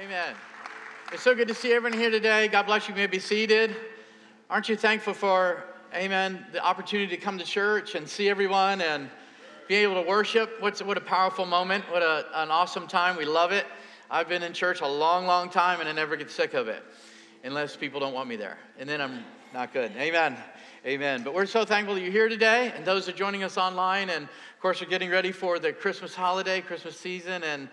Amen. It's so good to see everyone here today. God bless you. you may be seated. Aren't you thankful for, amen, the opportunity to come to church and see everyone and be able to worship? What's, what a powerful moment. What a, an awesome time. We love it. I've been in church a long, long time and I never get sick of it unless people don't want me there. And then I'm not good. Amen. Amen. But we're so thankful that you're here today and those are joining us online. And of course, we're getting ready for the Christmas holiday, Christmas season. And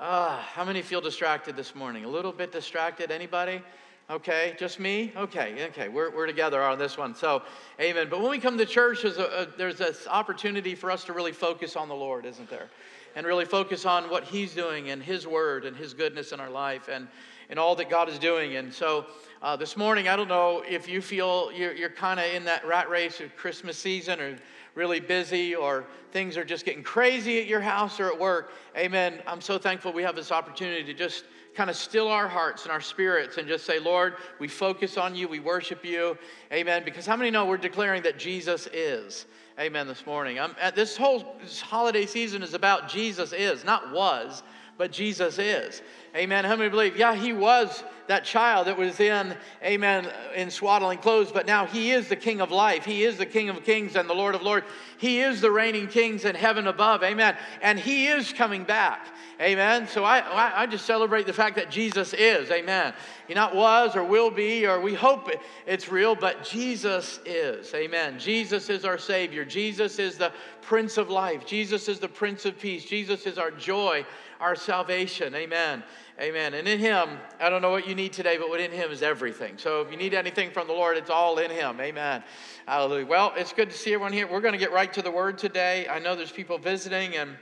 uh, how many feel distracted this morning? A little bit distracted? Anybody? Okay, just me? Okay, okay, we're, we're together on this one. So, amen. But when we come to church, there's, a, a, there's this opportunity for us to really focus on the Lord, isn't there? And really focus on what He's doing and His word and His goodness in our life and, and all that God is doing. And so, uh, this morning, I don't know if you feel you're, you're kind of in that rat race of Christmas season or really busy or things are just getting crazy at your house or at work, amen. I'm so thankful we have this opportunity to just kind of still our hearts and our spirits and just say, Lord, we focus on you, we worship you, amen. Because how many know we're declaring that Jesus is? Amen. This morning, I'm, uh, this whole this holiday season is about Jesus is, not was, but Jesus is. Amen. How many believe? Yeah, he was that child that was in, amen, in swaddling clothes, but now he is the King of life. He is the King of kings and the Lord of lords. He is the reigning kings in heaven above. Amen. And he is coming back. Amen. So I, I just celebrate the fact that Jesus is. Amen. He not was or will be, or we hope it's real, but Jesus is. Amen. Jesus is our Savior. Jesus is the Prince of life. Jesus is the Prince of peace. Jesus is our joy, our salvation. Amen. Amen. And in Him, I don't know what you need today, but within Him is everything. So if you need anything from the Lord, it's all in Him. Amen. Hallelujah. Well, it's good to see everyone here. We're going to get right to the Word today. I know there's people visiting, and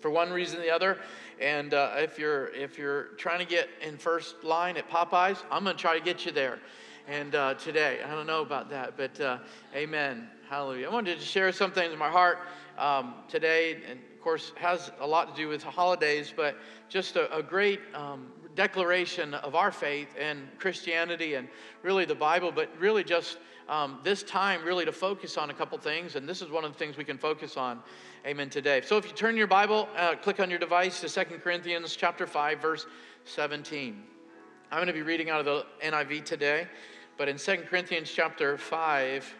for one reason or the other. And uh, if you're if you're trying to get in first line at Popeyes, I'm going to try to get you there. And uh, today, I don't know about that, but uh, Amen. Hallelujah. I wanted to share something in my heart um, today, and of course, has a lot to do with holidays, but just a, a great um, declaration of our faith and Christianity and really the Bible, but really just um, this time really to focus on a couple things, and this is one of the things we can focus on. Amen. Today. So if you turn your Bible, uh, click on your device to Second Corinthians chapter five, verse seventeen. I'm going to be reading out of the NIV today, but in Second Corinthians chapter five,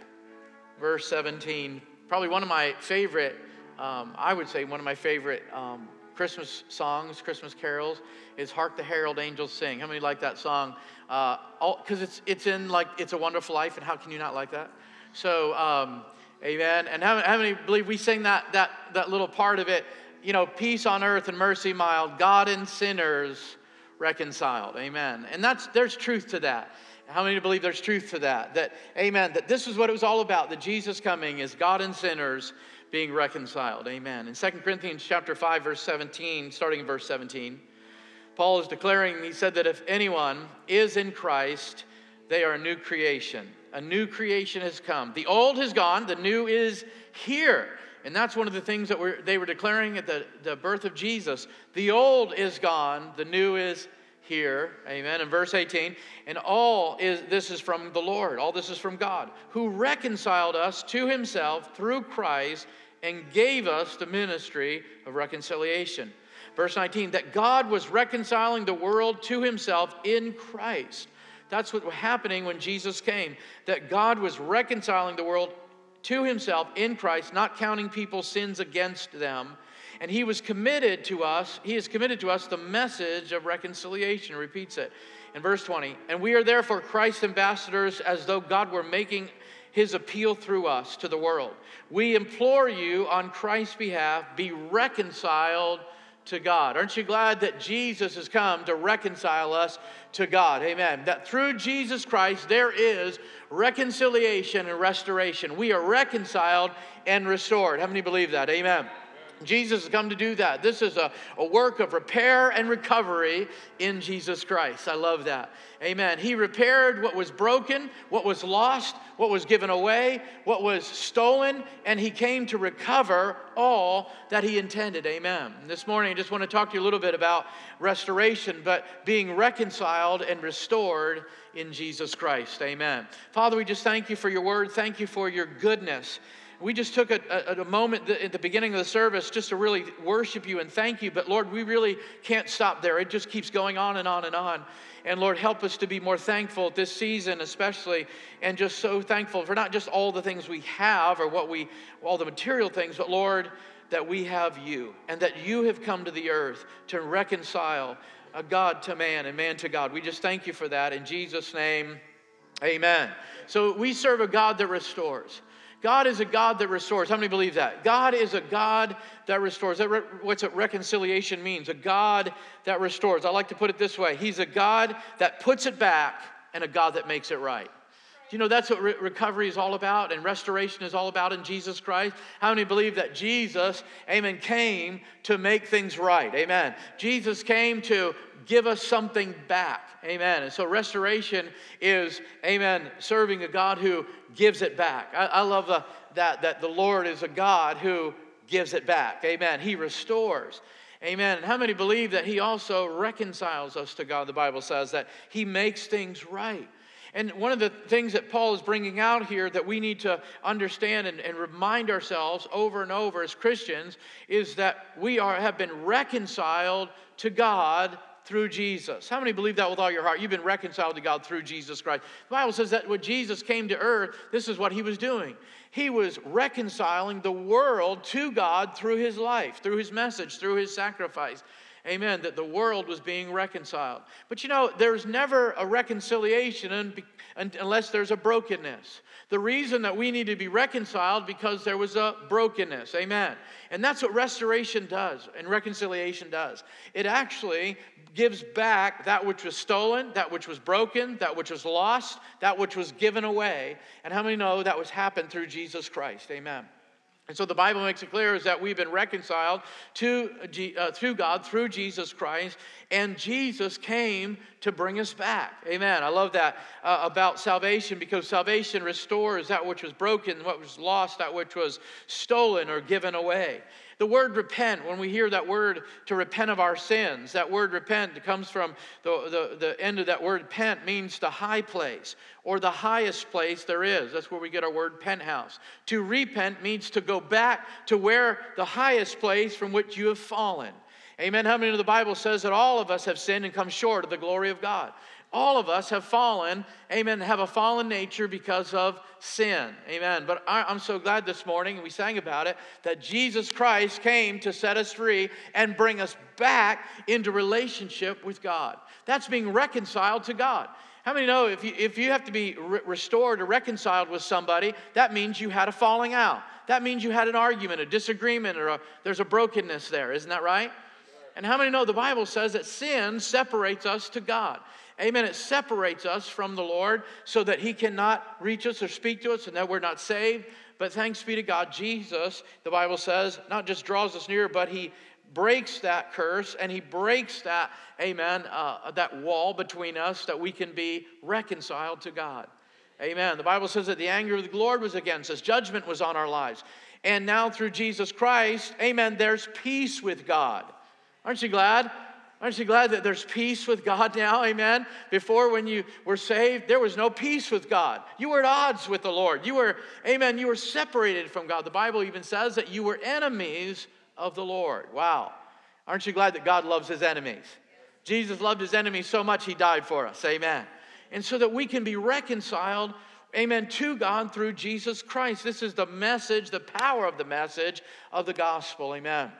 verse seventeen, probably one of my favorite. Um, I would say one of my favorite um, Christmas songs, Christmas carols, is "Hark the Herald Angels Sing." How many like that song? Because uh, it's it's in like "It's a Wonderful Life," and how can you not like that? So, um, Amen. And how, how many believe we sing that that that little part of it? You know, peace on earth and mercy mild, God and sinners reconciled. Amen. And that's there's truth to that. How many believe there's truth to that? That, amen, that this is what it was all about. That Jesus coming is God and sinners being reconciled. Amen. In 2 Corinthians chapter 5, verse 17, starting in verse 17, Paul is declaring, he said that if anyone is in Christ, they are a new creation. A new creation has come. The old has gone, the new is here. And that's one of the things that we're, they were declaring at the, the birth of Jesus. The old is gone, the new is here. Amen. In verse 18, and all is this is from the Lord, all this is from God, who reconciled us to himself through Christ and gave us the ministry of reconciliation. Verse 19, that God was reconciling the world to himself in Christ. That's what was happening when Jesus came, that God was reconciling the world to himself in Christ, not counting people's sins against them and he was committed to us, he has committed to us the message of reconciliation. Repeats it in verse 20. And we are therefore Christ's ambassadors as though God were making his appeal through us to the world. We implore you on Christ's behalf, be reconciled to God. Aren't you glad that Jesus has come to reconcile us to God? Amen. That through Jesus Christ there is reconciliation and restoration. We are reconciled and restored. How many believe that? Amen. Jesus has come to do that. This is a, a work of repair and recovery in Jesus Christ. I love that. Amen. He repaired what was broken, what was lost, what was given away, what was stolen, and He came to recover all that He intended. Amen. This morning, I just want to talk to you a little bit about restoration, but being reconciled and restored in Jesus Christ. Amen. Father, we just thank you for your word. Thank you for your goodness. We just took a, a, a moment at the beginning of the service just to really worship you and thank you. But Lord, we really can't stop there. It just keeps going on and on and on. And Lord, help us to be more thankful this season, especially, and just so thankful for not just all the things we have or what we, all the material things, but Lord, that we have you and that you have come to the earth to reconcile a God to man and man to God. We just thank you for that in Jesus' name. Amen. So we serve a God that restores. God is a God that restores. How many believe that? God is a God that restores. That re- what's what reconciliation means? A God that restores. I like to put it this way He's a God that puts it back and a God that makes it right. Do you know that's what re- recovery is all about and restoration is all about in Jesus Christ? How many believe that Jesus, amen, came to make things right? Amen. Jesus came to give us something back. Amen. And so restoration is, amen, serving a God who gives it back. I, I love the, that, that the Lord is a God who gives it back. Amen. He restores. Amen. And how many believe that He also reconciles us to God? The Bible says that He makes things right. And one of the things that Paul is bringing out here that we need to understand and, and, remind ourselves over and over as Christians is that we are, have been reconciled to God through Jesus. How many believe that with all your heart? You've been reconciled to God through Jesus Christ. The Bible says that when Jesus came to earth, this is what he was doing. He was reconciling the world to God through his life, through his message, through his sacrifice. Amen. That the world was being reconciled. But you know, there's never a reconciliation unless there's a brokenness. The reason that we need to be reconciled because there was a brokenness. Amen. And that's what restoration does and reconciliation does. It actually gives back that which was stolen, that which was broken, that which was lost, that which was given away. And how many know that was happened through Jesus Christ? Amen. And so the Bible makes it clear is that we've been reconciled to uh, through God through Jesus Christ, and Jesus came to bring us back. Amen. I love that uh, about salvation because salvation restores that which was broken, what was lost, that which was stolen or given away. The word repent, when we hear that word to repent of our sins, that word repent comes from the, the, the end of that word pent means the high place or the highest place there is. That's where we get our word penthouse. To repent means to go back to where the highest place from which you have fallen. Amen. How many of the Bible says that all of us have sinned and come short of the glory of God? All of us have fallen, amen, have a fallen nature because of sin, amen. But I'm so glad this morning, and we sang about it, that Jesus Christ came to set us free and bring us back into relationship with God. That's being reconciled to God. How many know if you, if you have to be re- restored or reconciled with somebody, that means you had a falling out? That means you had an argument, a disagreement, or a, there's a brokenness there, isn't that right? And how many know the Bible says that sin separates us to God? Amen. It separates us from the Lord so that He cannot reach us or speak to us and that we're not saved. But thanks be to God, Jesus, the Bible says, not just draws us near, but He breaks that curse and He breaks that, amen, uh, that wall between us that we can be reconciled to God. Amen. The Bible says that the anger of the Lord was against us, judgment was on our lives. And now through Jesus Christ, amen, there's peace with God. Aren't you glad? Aren't you glad that there's peace with God now? Amen. Before, when you were saved, there was no peace with God. You were at odds with the Lord. You were, amen, you were separated from God. The Bible even says that you were enemies of the Lord. Wow. Aren't you glad that God loves his enemies? Jesus loved his enemies so much, he died for us. Amen. And so that we can be reconciled, amen, to God through Jesus Christ. This is the message, the power of the message of the gospel. Amen.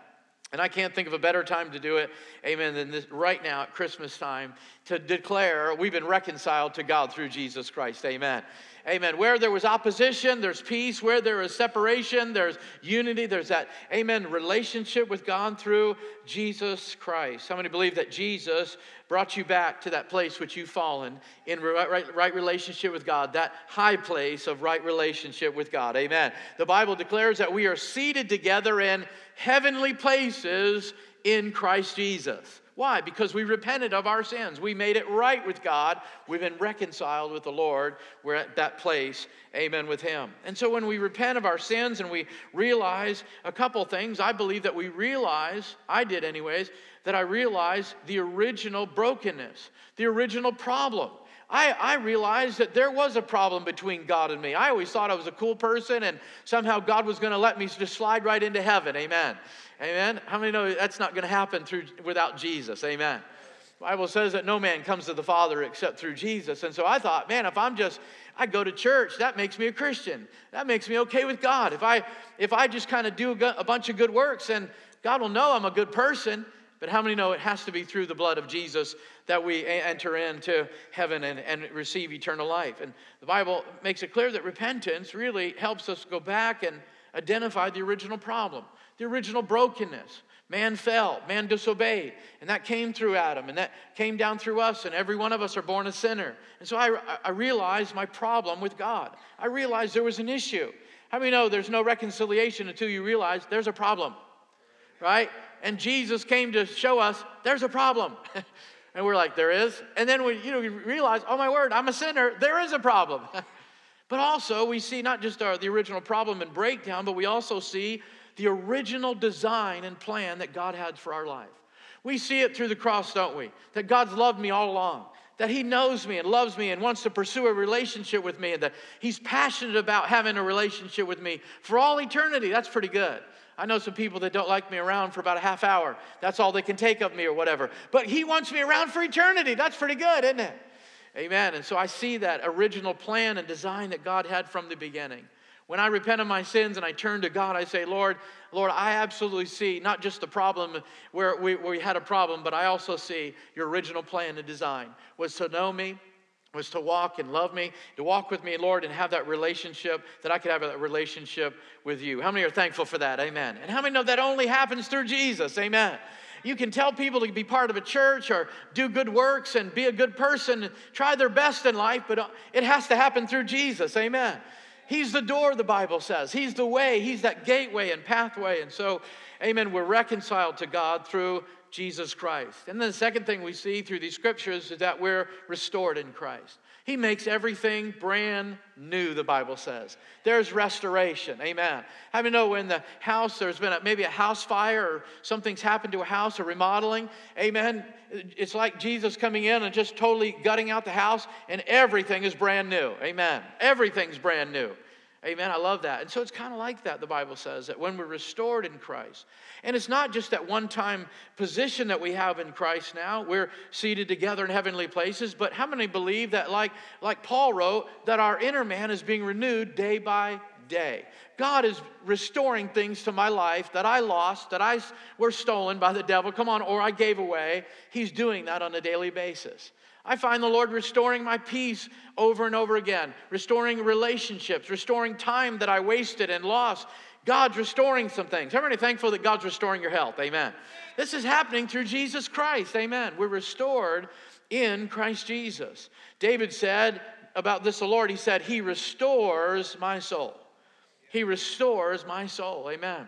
And I can't think of a better time to do it, amen, than this right now at Christmas time to declare we've been reconciled to God through Jesus Christ. Amen. Amen. Where there was opposition, there's peace. Where there is separation, there's unity. There's that, amen, relationship with God through Jesus Christ. How many believe that Jesus brought you back to that place which you've fallen in right, right, right relationship with God, that high place of right relationship with God? Amen. The Bible declares that we are seated together in heavenly places in Christ Jesus. Why? Because we repented of our sins. We made it right with God. We've been reconciled with the Lord. We're at that place, amen, with Him. And so when we repent of our sins and we realize a couple things, I believe that we realize, I did anyways, that I realize the original brokenness, the original problem. I, I realized that there was a problem between God and me. I always thought I was a cool person and somehow God was going to let me just slide right into heaven. Amen. Amen. How many know that's not going to happen through without Jesus? Amen. Bible says that no man comes to the Father except through Jesus. And so I thought, man, if I'm just I go to church, that makes me a Christian. That makes me okay with God. If I if I just kind of do a bunch of good works, and God will know I'm a good person. But how many know it has to be through the blood of Jesus that we enter into heaven and, and receive eternal life? And the Bible makes it clear that repentance really helps us go back and identify the original problem, the original brokenness. Man fell, man disobeyed, and that came through Adam, and that came down through us, and every one of us are born a sinner. And so I, I realized my problem with God. I realized there was an issue. How many know there's no reconciliation until you realize there's a problem, right? And Jesus came to show us there's a problem. and we're like, there is? And then we, you know, we realize, oh my word, I'm a sinner, there is a problem. but also, we see not just our, the original problem and breakdown, but we also see the original design and plan that God had for our life. We see it through the cross, don't we? That God's loved me all along, that He knows me and loves me and wants to pursue a relationship with me, and that He's passionate about having a relationship with me for all eternity. That's pretty good. I know some people that don't like me around for about a half hour. That's all they can take of me or whatever. But He wants me around for eternity. That's pretty good, isn't it? Amen. And so I see that original plan and design that God had from the beginning. When I repent of my sins and I turn to God, I say, Lord, Lord, I absolutely see not just the problem where we, where we had a problem, but I also see your original plan and design was to know me, was to walk and love me, to walk with me, Lord, and have that relationship, that I could have that relationship with you. How many are thankful for that? Amen. And how many know that only happens through Jesus? Amen. You can tell people to be part of a church or do good works and be a good person, try their best in life, but it has to happen through Jesus. Amen. He's the door, the Bible says. He's the way. He's that gateway and pathway. And so, amen, we're reconciled to God through Jesus Christ. And then the second thing we see through these scriptures is that we're restored in Christ. He makes everything brand new, the Bible says. There's restoration. Amen. How many know in the house there's been a, maybe a house fire or something's happened to a house or remodeling? Amen. It's like Jesus coming in and just totally gutting out the house and everything is brand new. Amen. Everything's brand new. Amen. I love that. And so it's kind of like that, the Bible says, that when we're restored in Christ. And it's not just that one time position that we have in Christ now, we're seated together in heavenly places, but how many believe that, like, like Paul wrote, that our inner man is being renewed day by day? God is restoring things to my life that I lost, that I were stolen by the devil, come on, or I gave away. He's doing that on a daily basis. I find the Lord restoring my peace over and over again, restoring relationships, restoring time that I wasted and lost. God's restoring some things. Everybody thankful that God's restoring your health? Amen. This is happening through Jesus Christ. Amen. We're restored in Christ Jesus. David said about this, the Lord, he said, He restores my soul. He restores my soul. Amen.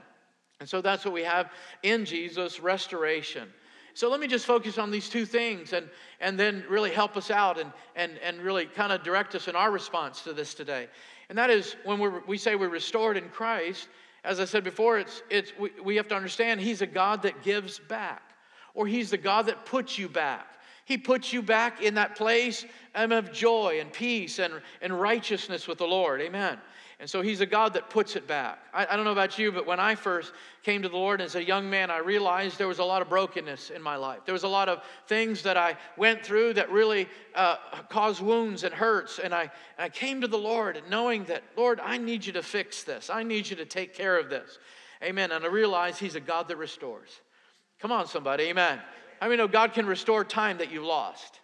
And so that's what we have in Jesus restoration. So let me just focus on these two things and, and then really help us out and, and, and really kind of direct us in our response to this today. And that is when we're, we say we're restored in Christ, as I said before, it's, it's, we, we have to understand He's a God that gives back, or He's the God that puts you back. He puts you back in that place um, of joy and peace and, and righteousness with the Lord. Amen. And so he's a God that puts it back. I, I, don't know about you, but when I first came to the Lord as a young man, I realized there was a lot of brokenness in my life. There was a lot of things that I went through that really uh, caused wounds and hurts. And I, and I came to the Lord knowing that, Lord, I need you to fix this. I need you to take care of this. Amen. And I realized he's a God that restores. Come on, somebody. Amen. I mean, God can restore time that you lost.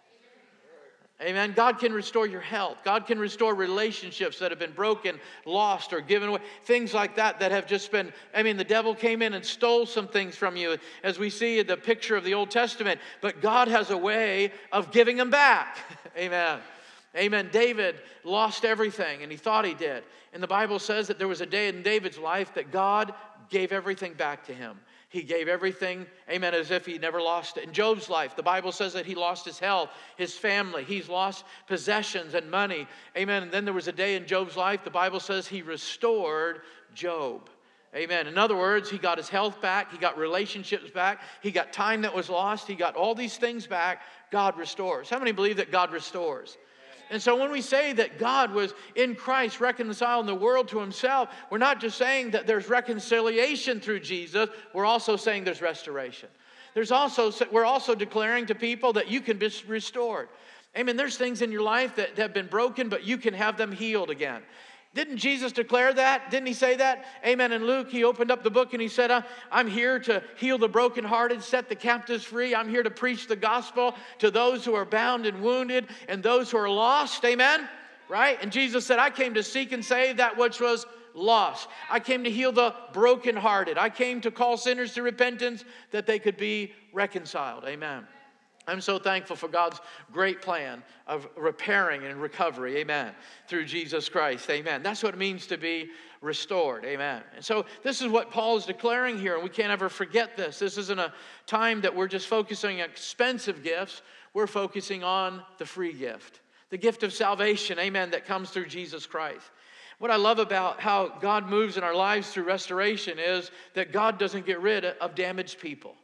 Amen. God can restore your health. God can restore relationships that have been broken, lost, or given away. Things like that that have just been, I mean, the devil came in and stole some things from you, as we see in the picture of the Old Testament. But God has a way of giving them back. Amen. Amen. David lost everything, and he thought he did. And the Bible says that there was a day in David's life that God gave everything back to him. He gave everything, amen, as if he never lost it. In Job's life, the Bible says that he lost his health, his family, he's lost possessions and money, amen. And then there was a day in Job's life, the Bible says he restored Job. Amen. In other words, he got his health back, he got relationships back, he got time that was lost, he got all these things back. God restores. How many believe that God restores? And so when we say that God was in Christ reconciling the world to himself, we're not just saying that there's reconciliation through Jesus, we're also saying there's restoration. There's also, we're also declaring to people that you can be restored. Amen. There's things in your life that have been broken, but you can have them healed again. Didn't Jesus declare that? Didn't he say that? Amen. In Luke, he opened up the book and he said, I'm here to heal the brokenhearted, set the captives free. I'm here to preach the gospel to those who are bound and wounded and those who are lost. Amen. Right? And Jesus said, I came to seek and save that which was lost. I came to heal the brokenhearted. I came to call sinners to repentance that they could be reconciled. Amen. I'm so thankful for God's great plan of repairing and recovery, amen, through Jesus Christ, amen. That's what it means to be restored, amen. And so, this is what Paul is declaring here, and we can't ever forget this. This isn't a time that we're just focusing on expensive gifts, we're focusing on the free gift, the gift of salvation, amen, that comes through Jesus Christ. What I love about how God moves in our lives through restoration is that God doesn't get rid of damaged people.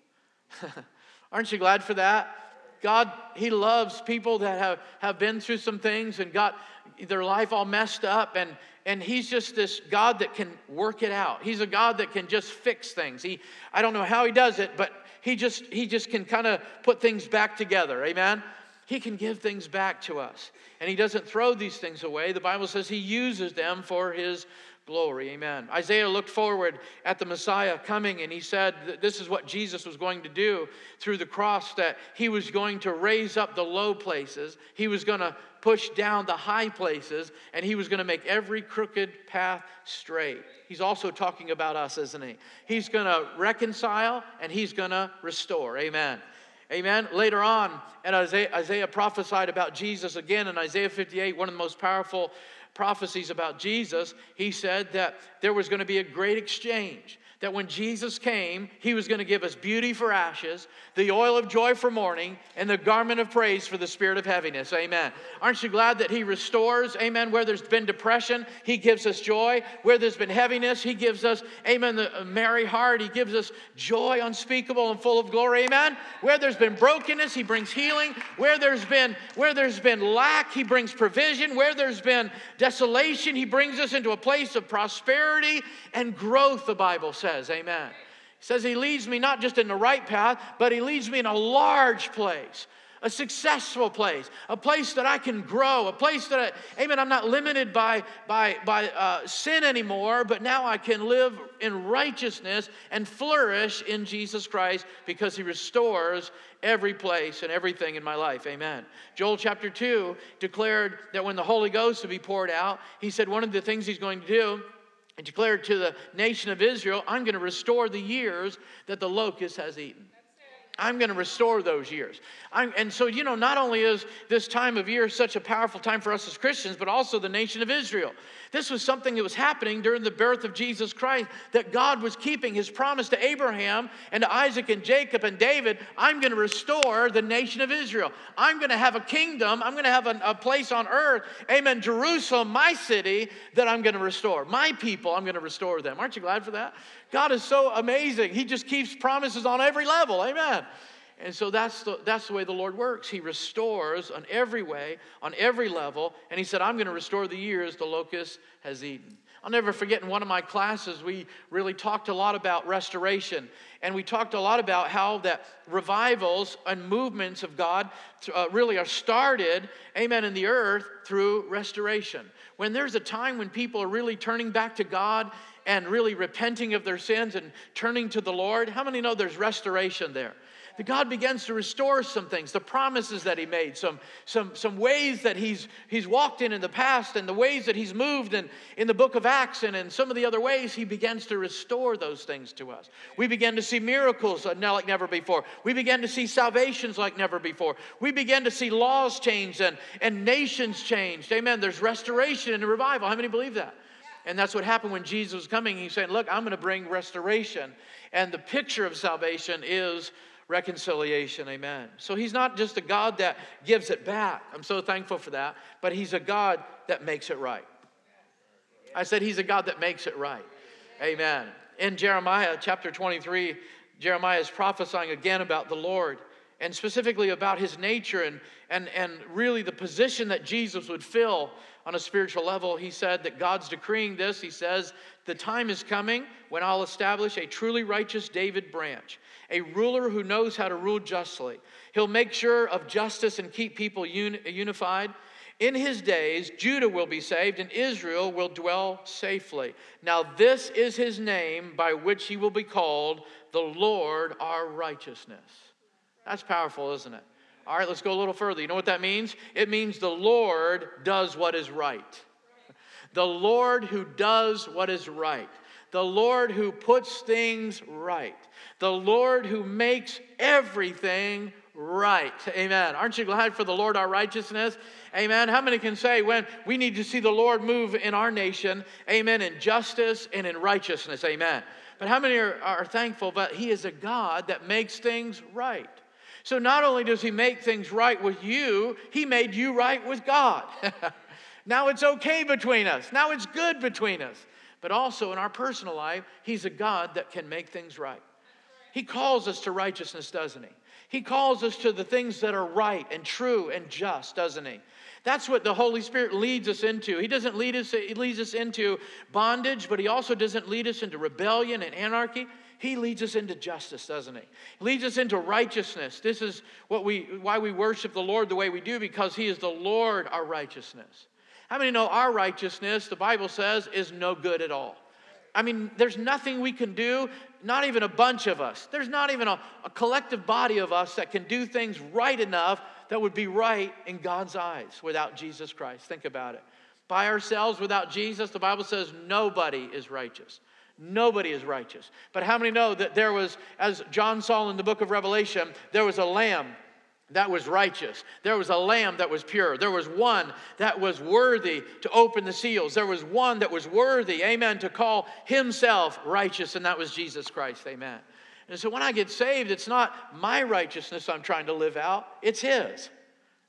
Aren't you glad for that? God, He loves people that have, have been through some things and got their life all messed up. And, and He's just this God that can work it out. He's a God that can just fix things. He, I don't know how He does it, but He just, he just can kind of put things back together. Amen? He can give things back to us. And He doesn't throw these things away. The Bible says He uses them for His glory. Amen. Isaiah looked forward at the Messiah coming and he said this is what Jesus was going to do through the cross, that he was going to raise up the low places, he was going to push down the high places, and he was going to make every crooked path straight. He's also talking about us, isn't he? He's going to reconcile and he's going to restore. Amen. Amen. Later on, and Isaiah, Isaiah prophesied about Jesus again in Isaiah 58, one of the most powerful prophecies about Jesus, he said that there was going to be a great exchange that when Jesus came, he was going to give us beauty for ashes, the oil of joy for mourning, and the garment of praise for the spirit of heaviness. Amen. Aren't you glad that he restores? Amen. Where there's been depression, he gives us joy. Where there's been heaviness, he gives us, amen, the merry heart. He gives us joy unspeakable and full of glory. Amen. Where there's been brokenness, he brings healing. Where there's been where there's been lack, he brings provision. Where there's been desolation, he brings us into a place of prosperity and growth, the Bible says says. Amen. He says he leads me not just in the right path, but he leads me in a large place, a successful place, a place that I can grow, a place that, I, amen, I'm not limited by, by, by uh, sin anymore, but now I can live in righteousness and flourish in Jesus Christ because he restores every place and everything in my life. Amen. Joel chapter 2 declared that when the Holy Ghost would be poured out, he said one of the things he's going to do and declared to the nation of Israel, I'm going to restore the years that the locust has eaten. I'm going to restore those years. I'm, and so, you know, not only is this time of year such a powerful time for us as Christians, but also the nation of Israel. This was something that was happening during the birth of Jesus Christ, that God was keeping his promise to Abraham and to Isaac and Jacob and David I'm going to restore the nation of Israel. I'm going to have a kingdom. I'm going to have a, a place on earth, amen, Jerusalem, my city, that I'm going to restore. My people, I'm going to restore them. Aren't you glad for that? God is so amazing. He just keeps promises on every level. Amen. And so that's the, that's the way the Lord works. He restores on every way, on every level. And He said, I'm going to restore the years the locust has eaten. I'll never forget in one of my classes, we really talked a lot about restoration. And we talked a lot about how that revivals and movements of God uh, really are started, amen, in the earth through restoration. When there's a time when people are really turning back to God and really repenting of their sins and turning to the Lord, how many know there's restoration there? That God begins to restore some things, the promises that He made, some, some, some ways that he's, he's walked in in the past, and the ways that He's moved in, in the book of Acts, and in some of the other ways, He begins to restore those things to us. We begin to see miracles uh, now like never before. We begin to see salvations like never before. We begin to see laws changed and, and nations changed. Amen. There's restoration and revival. How many believe that? And that's what happened when Jesus was coming. He's saying, Look, I'm going to bring restoration. And the picture of salvation is reconciliation. Amen. So he's not just a God that gives it back. I'm so thankful for that. But he's a God that makes it right. I said he's a God that makes it right. Amen. In Jeremiah chapter 23, Jeremiah is prophesying again about the Lord. and specifically about his nature and, and, and really the position that Jesus would fill on a spiritual level. He said that God's decreeing this. He says, The time is coming when I'll establish a truly righteous David branch, a ruler who knows how to rule justly. He'll make sure of justice and keep people unified. In his days, Judah will be saved and Israel will dwell safely. Now, this is his name by which he will be called the Lord our righteousness. That's powerful, isn't it? All right, let's go a little further. You know what that means? It means the Lord does what is right. The Lord who does what is right. The Lord who puts things right. The Lord who makes everything right. Amen. Aren't you glad for the Lord our righteousness? Amen. How many can say when we need to see the Lord move in our nation, amen, in justice and in righteousness? Amen. But how many are, are thankful that He is a God that makes things right? So not only does He make things right with you, He made you right with God. now it's okay between us. Now it's good between us. But also in our personal life, He's a God that can make things right. He calls us to righteousness, doesn't He? He calls us to the things that are right and true and just, doesn't He? That's what the Holy Spirit leads us into. He doesn't lead us, He leads us into bondage, but He also doesn't lead us into rebellion and anarchy. He leads us into justice, doesn't he? He leads us into righteousness. This is what we why we worship the Lord the way we do because he is the Lord our righteousness. How many know our righteousness, the Bible says, is no good at all? I mean, there's nothing we can do, not even a bunch of us. There's not even a, a collective body of us that can do things right enough that would be right in God's eyes without Jesus Christ. Think about it. By ourselves, without Jesus, the Bible says nobody is righteous. Nobody is righteous. But how many know that there was, as John saw in the book of Revelation, there was a lamb that was righteous. There was a lamb that was pure. There was one that was worthy to open the seals. There was one that was worthy, amen, to call himself righteous, and that was Jesus Christ, amen. And so when I get saved, it's not my righteousness I'm trying to live out, it's his.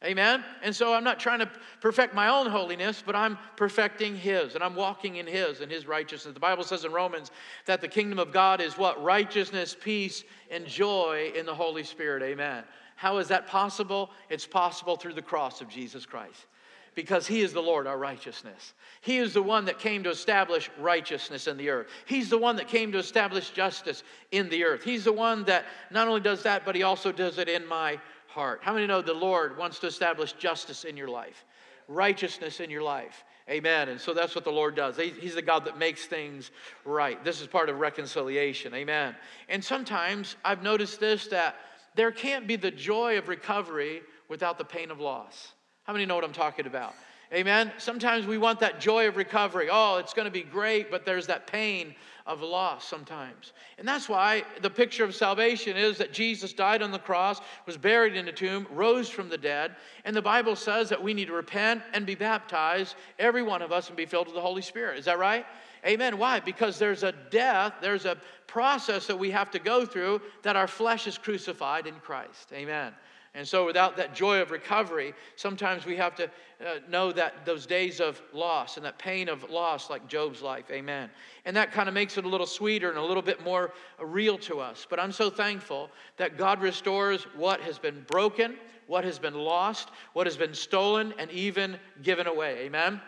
Amen? And so I'm not trying to perfect my own holiness, but I'm perfecting His, and I'm walking in His and His righteousness. The Bible says in Romans that the kingdom of God is what? Righteousness, peace, and joy in the Holy Spirit. Amen. How is that possible? It's possible through the cross of Jesus Christ. Because he is the Lord, our righteousness. He is the one that came to establish righteousness in the earth. He's the one that came to establish justice in the earth. He's the one that not only does that, but he also does it in my heart. How many know the Lord wants to establish justice in your life, righteousness in your life? Amen. And so that's what the Lord does. He's the God that makes things right. This is part of reconciliation. Amen. And sometimes I've noticed this that there can't be the joy of recovery without the pain of loss. How many know what I'm talking about? Amen. Sometimes we want that joy of recovery. Oh, it's going to be great, but there's that pain of loss sometimes. And that's why the picture of salvation is that Jesus died on the cross, was buried in a tomb, rose from the dead. And the Bible says that we need to repent and be baptized, every one of us, and be filled with the Holy Spirit. Is that right? Amen. Why? Because there's a death, there's a process that we have to go through that our flesh is crucified in Christ. Amen. And so, without that joy of recovery, sometimes we have to uh, know that those days of loss and that pain of loss, like Job's life, amen. And that kind of makes it a little sweeter and a little bit more uh, real to us. But I'm so thankful that God restores what has been broken, what has been lost, what has been stolen, and even given away, amen.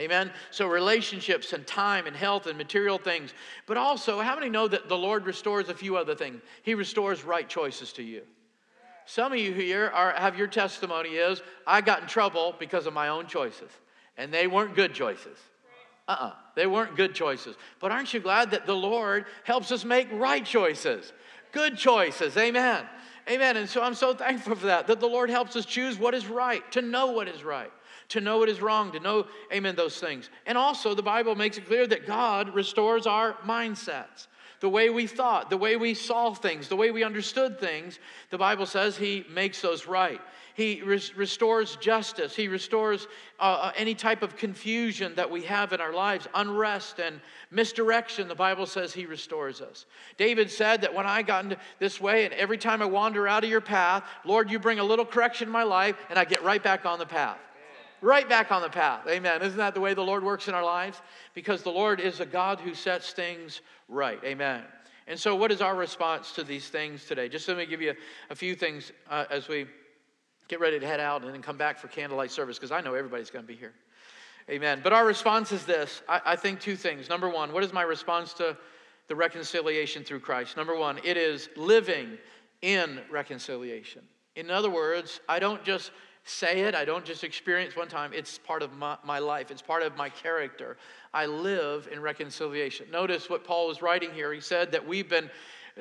Amen. So, relationships and time and health and material things. But also, how many know that the Lord restores a few other things? He restores right choices to you. Some of you here are, have your testimony is, I got in trouble because of my own choices, and they weren't good choices. Uh uh-uh, uh they weren't good choices. But aren't you glad that the Lord helps us make right choices? Good choices, amen. Amen. And so I'm so thankful for that, that the Lord helps us choose what is right, to know what is right, to know what is wrong, to know, amen, those things. And also, the Bible makes it clear that God restores our mindsets the way we thought, the way we saw things, the way we understood things, the Bible says He makes those right. He res- restores justice. He restores uh, uh, any type of confusion that we have in our lives, unrest and misdirection. The Bible says He restores us. David said that when I got into this way, and every time I wander out of your path, Lord, you bring a little correction in my life, and I get right back on the path right back on the path. Amen. Isn't that the way the Lord works in our lives? Because the Lord is a God who sets things right. Amen. And so, what is our response to these things today? Just let me give you a, few things uh, as we get ready to head out and then come back for candlelight service because I know everybody's going to be here. Amen. But our response is this I, I think two things. Number one, what is my response to the reconciliation through Christ? Number one, it is living in reconciliation. In other words, I don't just say it, I don't just experience one time. It's part of my, my life, it's part of my character. I live in reconciliation. Notice what Paul was writing here. He said that we've been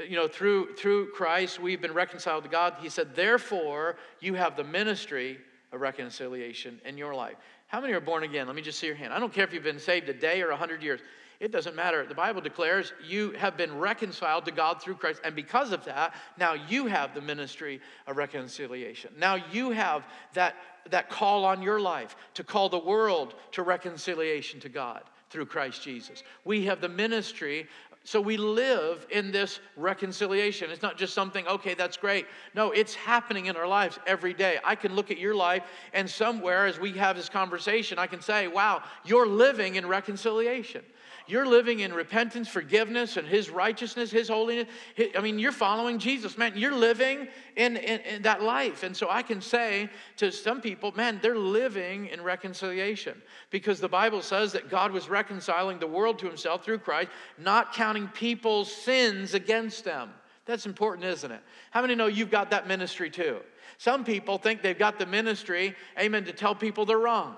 you know through through Christ we've been reconciled to God. He said therefore you have the ministry of reconciliation in your life. How many are born again? Let me just see your hand. I don't care if you've been saved a day or a 100 years. It doesn't matter. The Bible declares you have been reconciled to God through Christ. And because of that, now you have the ministry of reconciliation. Now you have that, that call on your life to call the world to reconciliation to God through Christ Jesus. We have the ministry so we live in this reconciliation. It's not just something, okay, that's great. No, it's happening in our lives every day. I can look at your life, and somewhere as we have this conversation, I can say, wow, you're living in reconciliation. You're living in repentance, forgiveness, and His righteousness, His holiness. I mean, you're following Jesus, man. You're living in, in, in, that life. And so I can say to some people, man, they're living in reconciliation because the Bible says that God was reconciling the world to Himself through Christ, not counting people's sins against them. That's important, isn't it? How many know you've got that ministry too? Some people think they've got the ministry, amen, to tell people they're wrong.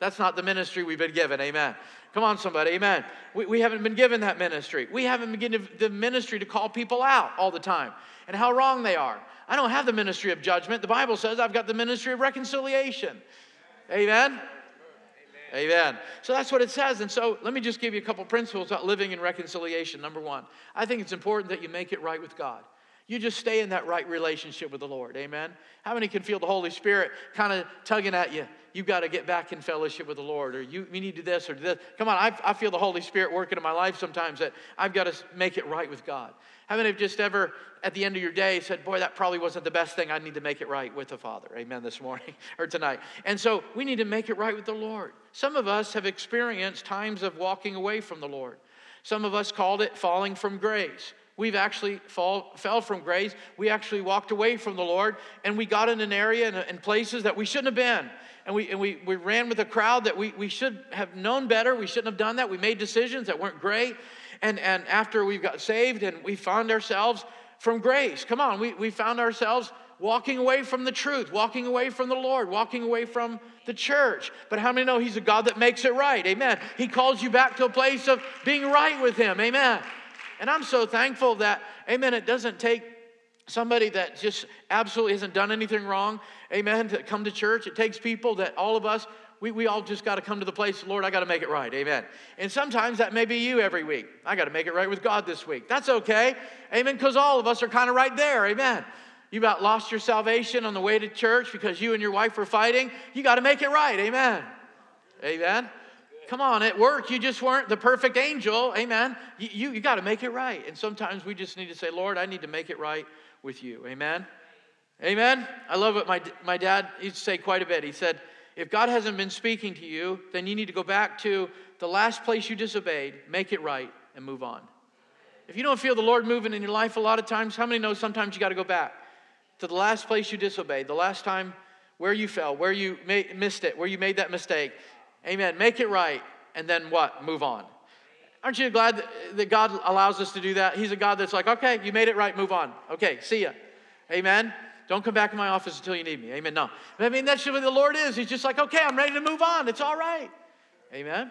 That's not the ministry we've been given, amen. Come on, somebody, amen. We, we haven't been given that ministry. We haven't been given the ministry to call people out all the time and how wrong they are. I don't have the ministry of judgment. The Bible says I've got the ministry of reconciliation. Amen. Amen. Amen. So that's what it says. And so let me just give you a couple principles about living in reconciliation. Number one, I think it's important that you make it right with God. You just stay in that right relationship with the Lord. Amen. How many can feel the Holy Spirit kind of tugging at you? You've got to get back in fellowship with the Lord, or you, you need to do this or do this. Come on, I, I feel the Holy Spirit working in my life sometimes that I've got to make it right with God. How many have just ever, at the end of your day, said, Boy, that probably wasn't the best thing. I need to make it right with the Father. Amen, this morning or tonight. And so we need to make it right with the Lord. Some of us have experienced times of walking away from the Lord. Some of us called it falling from grace we've actually fall, fell from grace. We actually walked away from the Lord and we got in an area and, and places that we shouldn't have been. And, we, and we, we ran with a crowd that we, we should have known better. We shouldn't have done that. We made decisions that weren't great. And, and after we got saved and we found ourselves from grace, come on, we, we found ourselves walking away from the truth, walking away from the Lord, walking away from the church. But how many know He's a God that makes it right? Amen. He calls you back to a place of being right with Him. Amen. And I'm so thankful that, amen, it doesn't take somebody that just absolutely hasn't done anything wrong, amen, to come to church. It takes people that all of us, we, we all just got to come to the place, Lord, I got to make it right, amen. And sometimes that may be you every week. I got to make it right with God this week. That's okay, amen, because all of us are kind of right there, amen. You about lost your salvation on the way to church because you and your wife were fighting. You got to make it right, amen. Amen. Come on, at work, you just weren't the perfect angel. Amen. You, you, you got to make it right. And sometimes we just need to say, Lord, I need to make it right with you. Amen. Amen. I love what my, my dad used to say quite a bit. He said, if God hasn't been speaking to you, then you need to go back to the last place you disobeyed, make it right, and move on. If you don't feel the Lord moving in your life a lot of times, how many know sometimes you got to go back to the last place you disobeyed, the last time where you fell, where you missed it, where you made that mistake, Amen. Make it right, and then what? Move on. Aren't you glad that God allows us to do that? He's a God that's like, okay, you made it right, move on. Okay, see ya. Amen. Don't come back in my office until you need me. Amen. No. I mean, that's what the Lord is. He's just like, okay, I'm ready to move on. It's all right. Amen.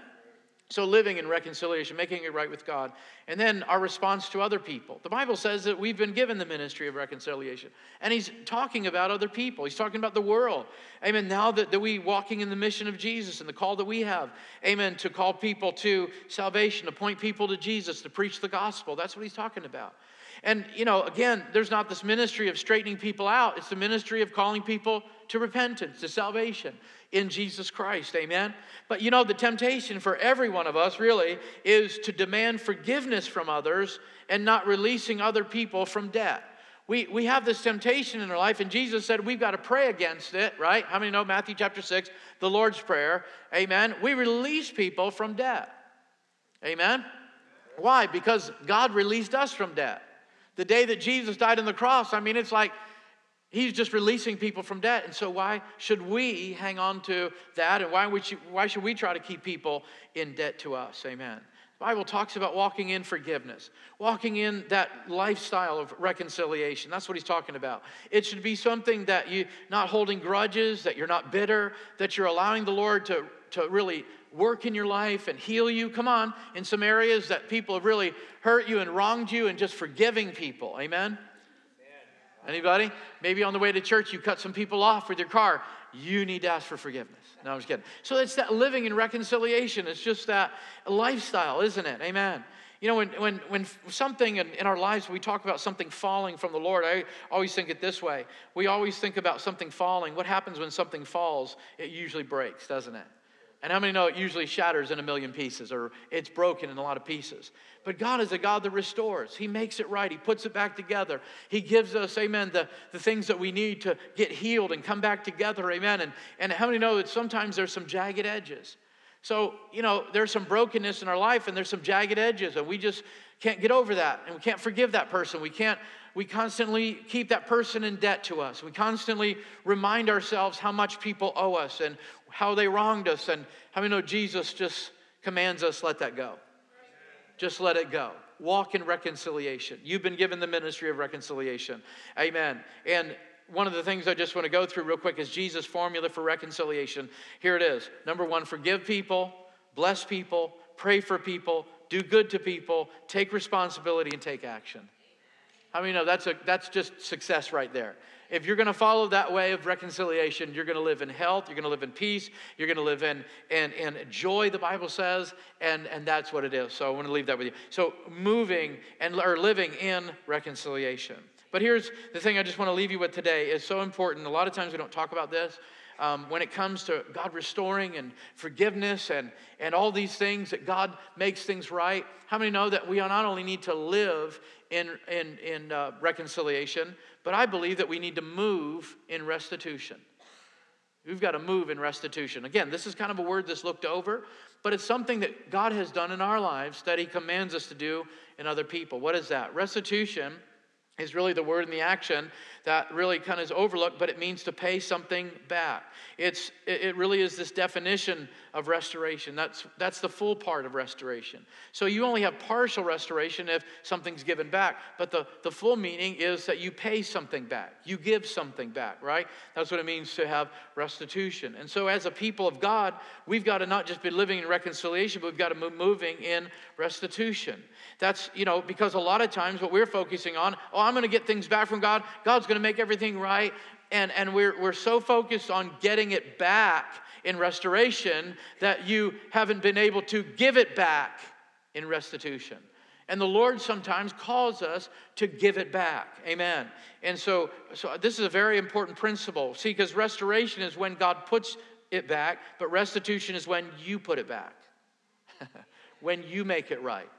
So, living in reconciliation, making it right with God. And then our response to other people. The Bible says that we've been given the ministry of reconciliation. And he's talking about other people, he's talking about the world. Amen. Now that, that we walking in the mission of Jesus and the call that we have, amen, to call people to salvation, to point people to Jesus, to preach the gospel. That's what he's talking about. And, you know, again, there's not this ministry of straightening people out, it's the ministry of calling people to repentance, to salvation in Jesus Christ. Amen. But you know, the temptation for every one of us really is to demand forgiveness from others and not releasing other people from debt. We, we have this temptation in our life, and Jesus said we've got to pray against it, right? How many know Matthew chapter 6, the Lord's Prayer? Amen. We release people from debt. Amen. Why? Because God released us from debt. The day that Jesus died on the cross, I mean, it's like He's just releasing people from debt. And so, why should we hang on to that? And why, we should, why should we try to keep people in debt to us? Amen. The Bible talks about walking in forgiveness, walking in that lifestyle of reconciliation. That's what he's talking about. It should be something that you're not holding grudges, that you're not bitter, that you're allowing the Lord to, to really work in your life and heal you. Come on, in some areas that people have really hurt you and wronged you, and just forgiving people. Amen. Anybody? Maybe on the way to church, you cut some people off with your car. You need to ask for forgiveness. No, I'm just kidding. So it's that living in reconciliation. It's just that lifestyle, isn't it? Amen. You know, when, when, when something in, in our lives, we talk about something falling from the Lord, I always think it this way. We always think about something falling. What happens when something falls? It usually breaks, doesn't it? And how many know it usually shatters in a million pieces or it's broken in a lot of pieces? But God is a God that restores. He makes it right. He puts it back together. He gives us, amen, the, the things that we need to get healed and come back together, amen. And, and how many know that sometimes there's some jagged edges? So, you know, there's some brokenness in our life and there's some jagged edges, and we just can't get over that. And we can't forgive that person. We can't, we constantly keep that person in debt to us. We constantly remind ourselves how much people owe us and how they wronged us. And how we know Jesus just commands us let that go. Just let it go. Walk in reconciliation. You've been given the ministry of reconciliation. Amen. And one of the things I just want to go through real quick is Jesus' formula for reconciliation. Here it is. Number one, forgive people, bless people, pray for people, do good to people, take responsibility, and take action. How many know that's, a, that's just success right there? if you're going to follow that way of reconciliation, you're going to live in health, you're going to live in peace, you're going to live in, in, in joy, the Bible says, and, and that's what it is. So I want to leave that with you. So moving and or living in reconciliation. But here's the thing I just want to leave you with today is so important. A lot of times we don't talk about this. Um, when it comes to God restoring and forgiveness and, and all these things, that God makes things right. How many know that we not only need to live in, in, in uh, reconciliation, but I believe that we need to move in restitution. We've got to move in restitution. Again, this is kind of a word that's looked over, but it's something that God has done in our lives that He commands us to do in other people. What is that? Restitution is really the word and the action that really kind of is overlooked, but it means to pay something back. It's, it really is this definition of restoration. That's, that's the full part of restoration. So you only have partial restoration if something's given back, but the, the full meaning is that you pay something back. You give something back, right? That's what it means to have restitution. And so as a people of God, we've got to not just be living in reconciliation, but we've got to be moving in restitution. That's, you know, because a lot of times what we're focusing on, oh, I'm going to get things back from God. God's going to make everything right. And, and we're, we're so focused on getting it back in restoration that you haven't been able to give it back in restitution. And the Lord sometimes calls us to give it back. Amen. And so, so this is a very important principle. See, because restoration is when God puts it back, but restitution is when you put it back, when you make it right,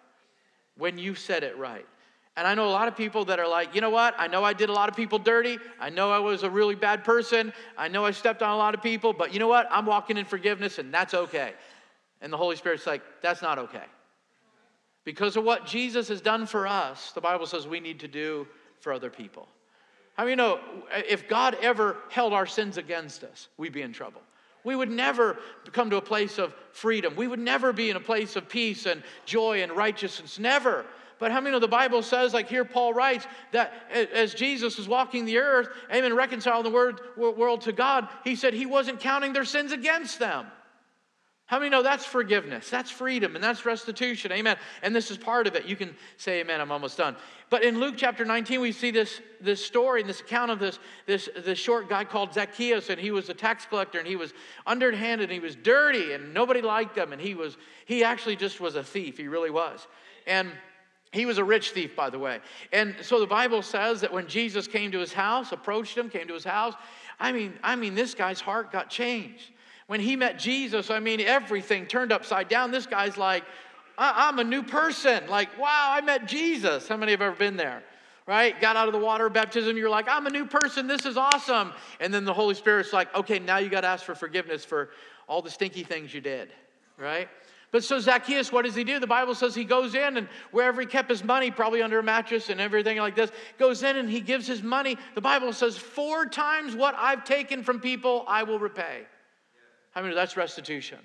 when you set it right. And I know a lot of people that are like, you know what? I know I did a lot of people dirty. I know I was a really bad person. I know I stepped on a lot of people, but you know what? I'm walking in forgiveness and that's okay. And the Holy Spirit's like, that's not okay. Because of what Jesus has done for us, the Bible says we need to do for other people. How many you know if God ever held our sins against us, we'd be in trouble. We would never come to a place of freedom. We would never be in a place of peace and joy and righteousness. Never. But how many know the Bible says, like here Paul writes, that as Jesus was walking the earth, amen, reconciling the word, world to God, he said he wasn't counting their sins against them. How many know that's forgiveness? That's freedom and that's restitution. Amen. And this is part of it. You can say amen, I'm almost done. But in Luke chapter 19, we see this, this story and this account of this, this, this short guy called Zacchaeus, and he was a tax collector and he was underhanded and he was dirty and nobody liked him. And he was, he actually just was a thief. He really was. And he was a rich thief, by the way. And so the Bible says that when Jesus came to his house, approached him, came to his house, I mean, I mean, this guy's heart got changed. When he met Jesus, I mean, everything turned upside down. This guy's like, I'm a new person. Like, wow, I met Jesus. How many have ever been there? Right? Got out of the water of baptism, you're like, I'm a new person. This is awesome. And then the Holy Spirit's like, okay, now you got to ask for forgiveness for all the stinky things you did. Right? But so Zacchaeus, what does he do? The Bible says he goes in and wherever he kept his money, probably under a mattress and everything like this, goes in and he gives his money. The Bible says, four times what I've taken from people, I will repay. I mean, that's restitution.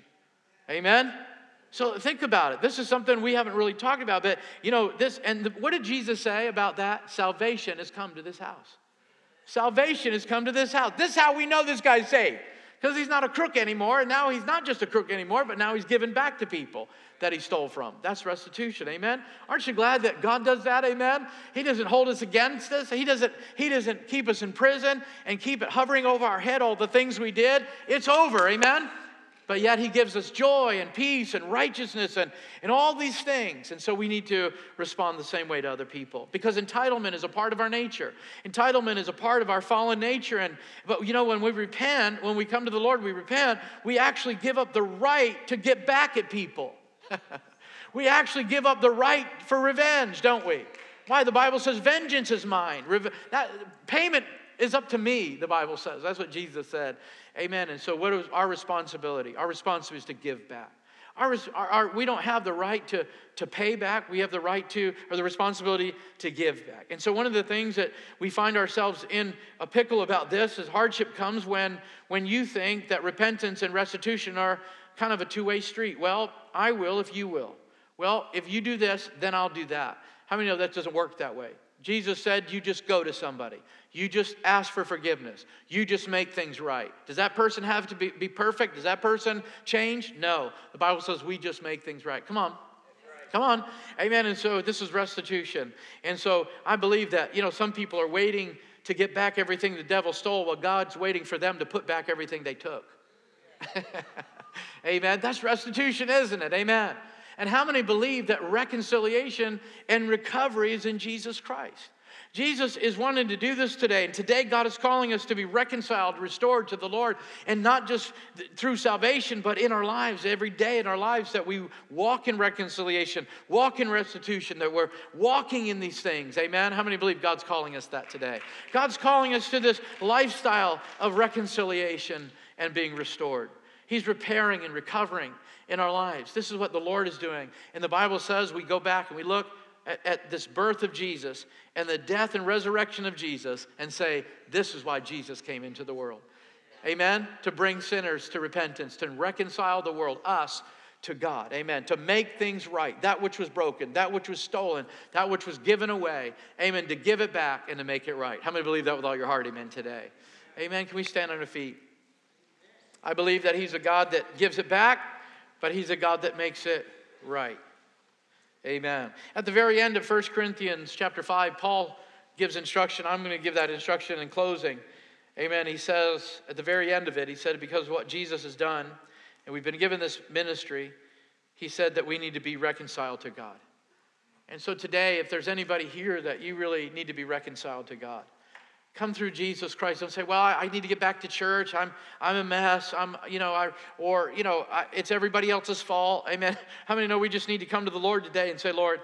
Amen? So think about it. This is something we haven't really talked about, but you know, this, and the, what did Jesus say about that? Salvation has come to this house. Salvation has come to this house. This is how we know this guy's saved because he's not a crook anymore. And now he's not just a crook anymore, but now he's given back to people that he stole from. That's restitution. Amen. Aren't you glad that God does that? Amen. He doesn't hold us against us. He doesn't, he doesn't keep us in prison and keep it hovering over our head, all the things we did. It's over. Amen. But yet he gives us joy and peace and righteousness and, and all these things. And so we need to respond the same way to other people because entitlement is a part of our nature. Entitlement is a part of our fallen nature. And but you know, when we repent, when we come to the Lord, we repent, we actually give up the right to get back at people. we actually give up the right for revenge, don't we? Why? The Bible says, vengeance is mine. that, payment is up to me, the Bible says. That's what Jesus said. Amen. And so, what is our responsibility? Our responsibility is to give back. Our, our, our, we don't have the right to, to pay back. We have the right to, or the responsibility to give back. And so, one of the things that we find ourselves in a pickle about this is hardship comes when, when you think that repentance and restitution are kind of a two way street. Well, I will if you will. Well, if you do this, then I'll do that. How many know that doesn't work that way? Jesus said, You just go to somebody. You just ask for forgiveness. You just make things right. Does that person have to be, be perfect? Does that person change? No. The Bible says we just make things right. Come on. Come on. Amen. And so this is restitution. And so I believe that, you know, some people are waiting to get back everything the devil stole while God's waiting for them to put back everything they took. Amen. That's restitution, isn't it? Amen. And how many believe that reconciliation and recovery is in Jesus Christ? Jesus is wanting to do this today. And today, God is calling us to be reconciled, restored to the Lord, and not just through salvation, but in our lives, every day in our lives, that we walk in reconciliation, walk in restitution, that we're walking in these things. Amen? How many believe God's calling us that today? God's calling us to this lifestyle of reconciliation and being restored. He's repairing and recovering in our lives. This is what the Lord is doing. And the Bible says we go back and we look at, at, this birth of Jesus and the death and resurrection of Jesus and say, This is why Jesus came into the world. Amen? To bring sinners to repentance, to reconcile the world, us, to God. Amen. To make things right, that which was broken, that which was stolen, that which was given away. Amen. To give it back and to make it right. How many believe that with all your heart? Amen. Today. Amen. Can we stand on our feet? I believe that He's a God that gives it back, but He's a God that makes it right. Amen. At the very end of 1 Corinthians chapter 5, Paul gives instruction. I'm going to give that instruction in closing. Amen. He says at the very end of it, he said, because what Jesus has done, and we've been given this ministry, he said that we need to be reconciled to God. And so today, if there's anybody here that you really need to be reconciled to God, come through Jesus Christ. Don't say, well, I need to get back to church. I'm, I'm a mess. I'm, you know, I, or, you know, I, it's everybody else's fault. Amen. How many know we just need to come to the Lord today and say, Lord,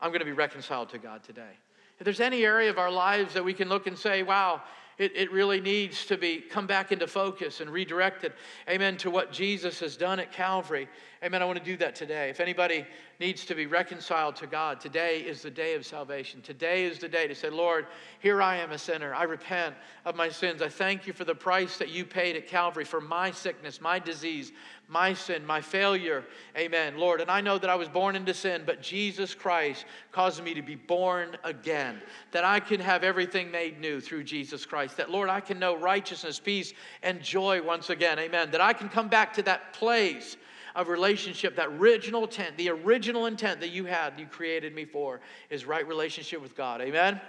I'm going to be reconciled to God today. If there's any area of our lives that we can look and say, wow, it, it really needs to be come back into focus and redirected, amen, to what Jesus has done at Calvary. Amen. I want to do that today. If anybody needs to be reconciled to God, today is the day of salvation. Today is the day to say, Lord, here I am a sinner. I repent of my sins. I thank you for the price that you paid at Calvary for my sickness, my disease, my sin, my failure. Amen, Lord. And I know that I was born into sin, but Jesus Christ caused me to be born again, that I can have everything made new through Jesus Christ, that, Lord, I can know righteousness, peace, and joy once again. Amen. That I can come back to that place of relationship, that original intent, the original intent that you had, you created me for, is right relationship with God. Amen?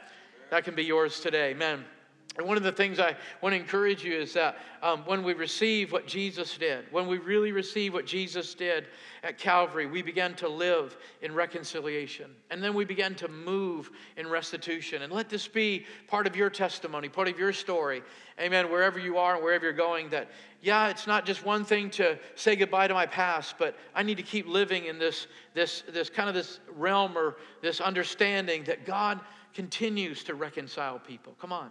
That can be yours today. Amen. And one of the things I want to encourage you is that um, when we receive what Jesus did, when we really receive what Jesus did at Calvary, we began to live in reconciliation. And then we began to move in restitution. And let this be part of your testimony, part of your story. Amen. Wherever you are and wherever you're going, that, yeah, it's not just one thing to say goodbye to my past, but I need to keep living in this, this, this kind of this realm or this understanding that God continues to reconcile people. Come on.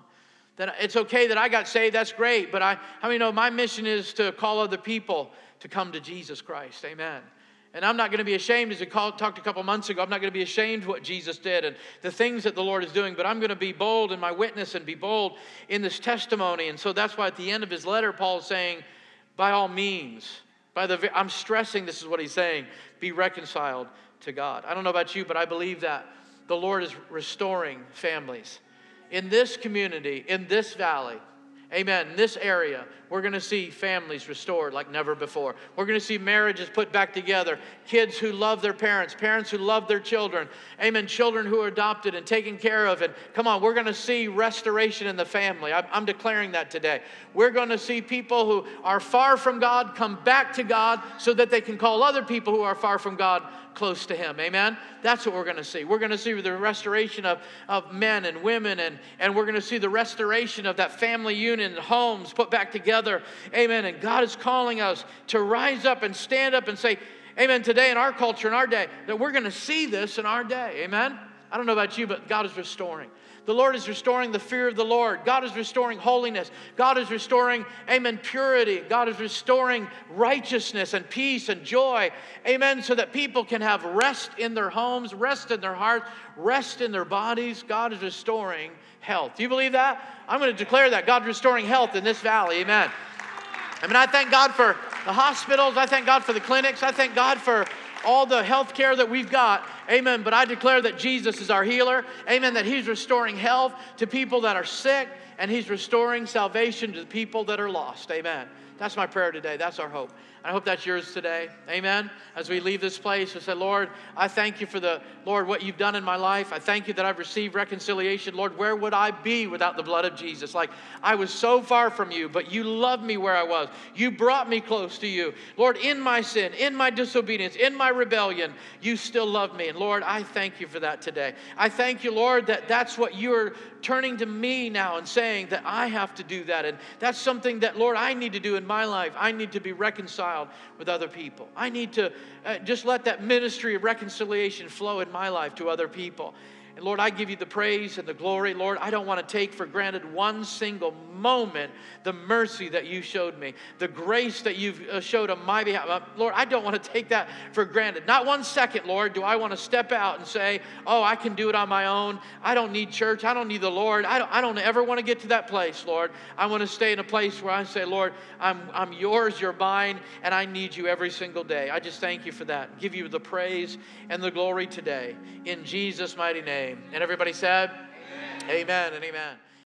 That it's okay that I got saved, that's great, but I, how many know my mission is to call other people to come to Jesus Christ? Amen. And I'm not going to be ashamed, as we called, talked a couple months ago, I'm not going to be ashamed what Jesus did and the things that the Lord is doing, but I'm going to be bold in my witness and be bold in this testimony. And so that's why at the end of his letter, Paul is saying, by all means, by the, I'm stressing this is what he's saying, be reconciled to God. I don't know about you, but I believe that the Lord is restoring families. In this community, in this valley, Amen. In this area, we're going to see families restored like never before. We're going to see marriages put back together, kids who love their parents, parents who love their children. Amen. Children who are adopted and taken care of. And come on, we're going to see restoration in the family. I'm declaring that today. We're going to see people who are far from God come back to God so that they can call other people who are far from God close to Him. Amen? That's what we're going to see. We're going to see the restoration of, of men and women, and, and we're going to see the restoration of that family union, and homes put back together. Amen. And God is calling us to rise up and stand up and say, Amen, today in our culture, in our day, that we're going to see this in our day. Amen? I don't know about you, but God is restoring. The Lord is restoring the fear of the Lord. God is restoring holiness. God is restoring, amen, purity. God is restoring righteousness and peace and joy. Amen. So that people can have rest in their homes, rest in their hearts, rest in their bodies. God is restoring health. Do you believe that? I'm going to declare that. God's restoring health in this valley. Amen. I mean, I thank God for the hospitals. I thank God for the clinics. I thank God for all the health care that we've got. Amen. But I declare that Jesus is our healer. Amen. That He's restoring health to people that are sick and He's restoring salvation to the people that are lost. Amen. That's my prayer today. That's our hope. I hope that's yours today. Amen. As we leave this place, we say, Lord, I thank you for the, Lord, what you've done in my life. I thank you that I've received reconciliation. Lord, where would I be without the blood of Jesus? Like, I was so far from you, but you loved me where I was. You brought me close to you. Lord, in my sin, in my disobedience, in my rebellion, you still love me. And Lord, I thank you for that today. I thank you, Lord, that that's what you're turning to me now and saying that I have to do that. And that's something that, Lord, I need to do in my life. I need to be reconciled with other people. I need to uh, just let that ministry of reconciliation flow in my life to other people. And Lord, I give you the praise and the glory. Lord, I don't want to take for granted one single moment the mercy that you showed me, the grace that you've uh, showed on my behalf. Uh, Lord, I don't want to take that for granted. Not one second, Lord, do I want to step out and say, oh, I can do it on my own. I don't need church. I don't need the Lord. I don't, I don't ever want to get to that place, Lord. I want to stay in a place where I say, Lord, I'm, I'm yours, you're mine, and I need you every single day. I just thank you for that. Give you the praise and the glory today. In Jesus' mighty name name. And everybody said, Amen, amen and amen.